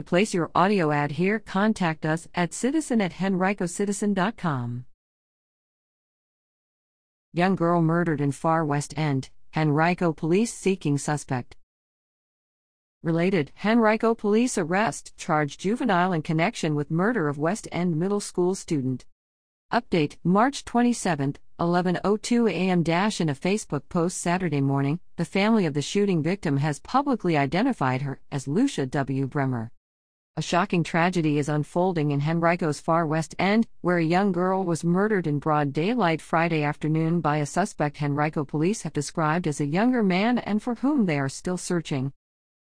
To place your audio ad here, contact us at citizen at henricocitizen.com. Young girl murdered in Far West End, Henrico police seeking suspect. Related, Henrico police arrest charge juvenile in connection with murder of West End middle school student. Update March 27, 11:02 a.m. Dash in a Facebook post Saturday morning, the family of the shooting victim has publicly identified her as Lucia W. Bremer. A shocking tragedy is unfolding in Henrico's far west end, where a young girl was murdered in broad daylight Friday afternoon by a suspect Henrico police have described as a younger man and for whom they are still searching.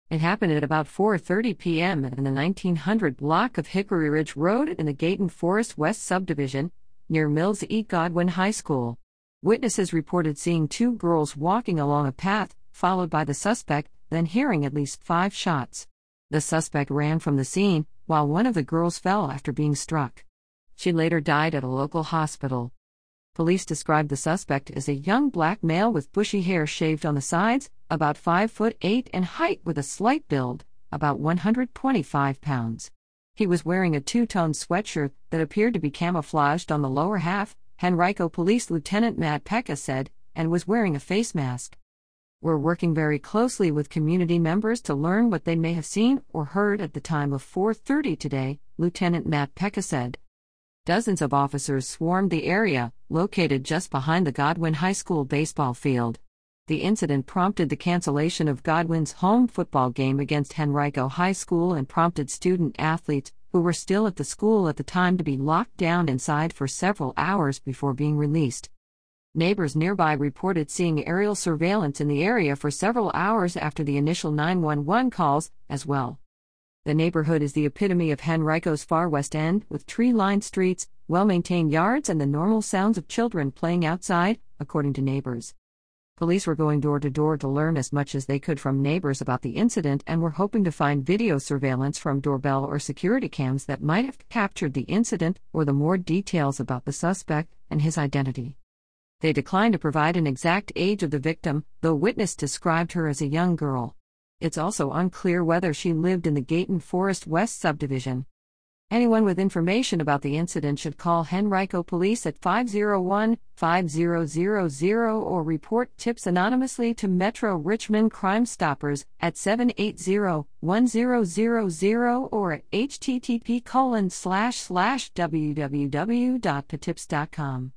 It happened at about 4:30 p.m. in the 1900 block of Hickory Ridge Road in the Gayton Forest West subdivision, near Mills E. Godwin High School. Witnesses reported seeing two girls walking along a path, followed by the suspect, then hearing at least five shots. The suspect ran from the scene, while one of the girls fell after being struck. She later died at a local hospital. Police described the suspect as a young black male with bushy hair shaved on the sides, about 5 foot 8 in height with a slight build, about 125 pounds. He was wearing a two-tone sweatshirt that appeared to be camouflaged on the lower half, Henrico Police Lieutenant Matt Pecka said, and was wearing a face mask. We're working very closely with community members to learn what they may have seen or heard at the time of 4:30 today, Lieutenant Matt Pecka said. Dozens of officers swarmed the area, located just behind the Godwin High School baseball field. The incident prompted the cancellation of Godwin's home football game against Henrico High School and prompted student athletes who were still at the school at the time to be locked down inside for several hours before being released. Neighbors nearby reported seeing aerial surveillance in the area for several hours after the initial 911 calls, as well. The neighborhood is the epitome of Henrico's far west end, with tree lined streets, well maintained yards, and the normal sounds of children playing outside, according to neighbors. Police were going door to door to learn as much as they could from neighbors about the incident and were hoping to find video surveillance from doorbell or security cams that might have captured the incident or the more details about the suspect and his identity. They declined to provide an exact age of the victim, though witness described her as a young girl. It's also unclear whether she lived in the Gayton Forest West subdivision. Anyone with information about the incident should call Henrico Police at 501 5000 or report tips anonymously to Metro Richmond Crime Stoppers at 780 1000 or at http colon slash slash www.patips.com.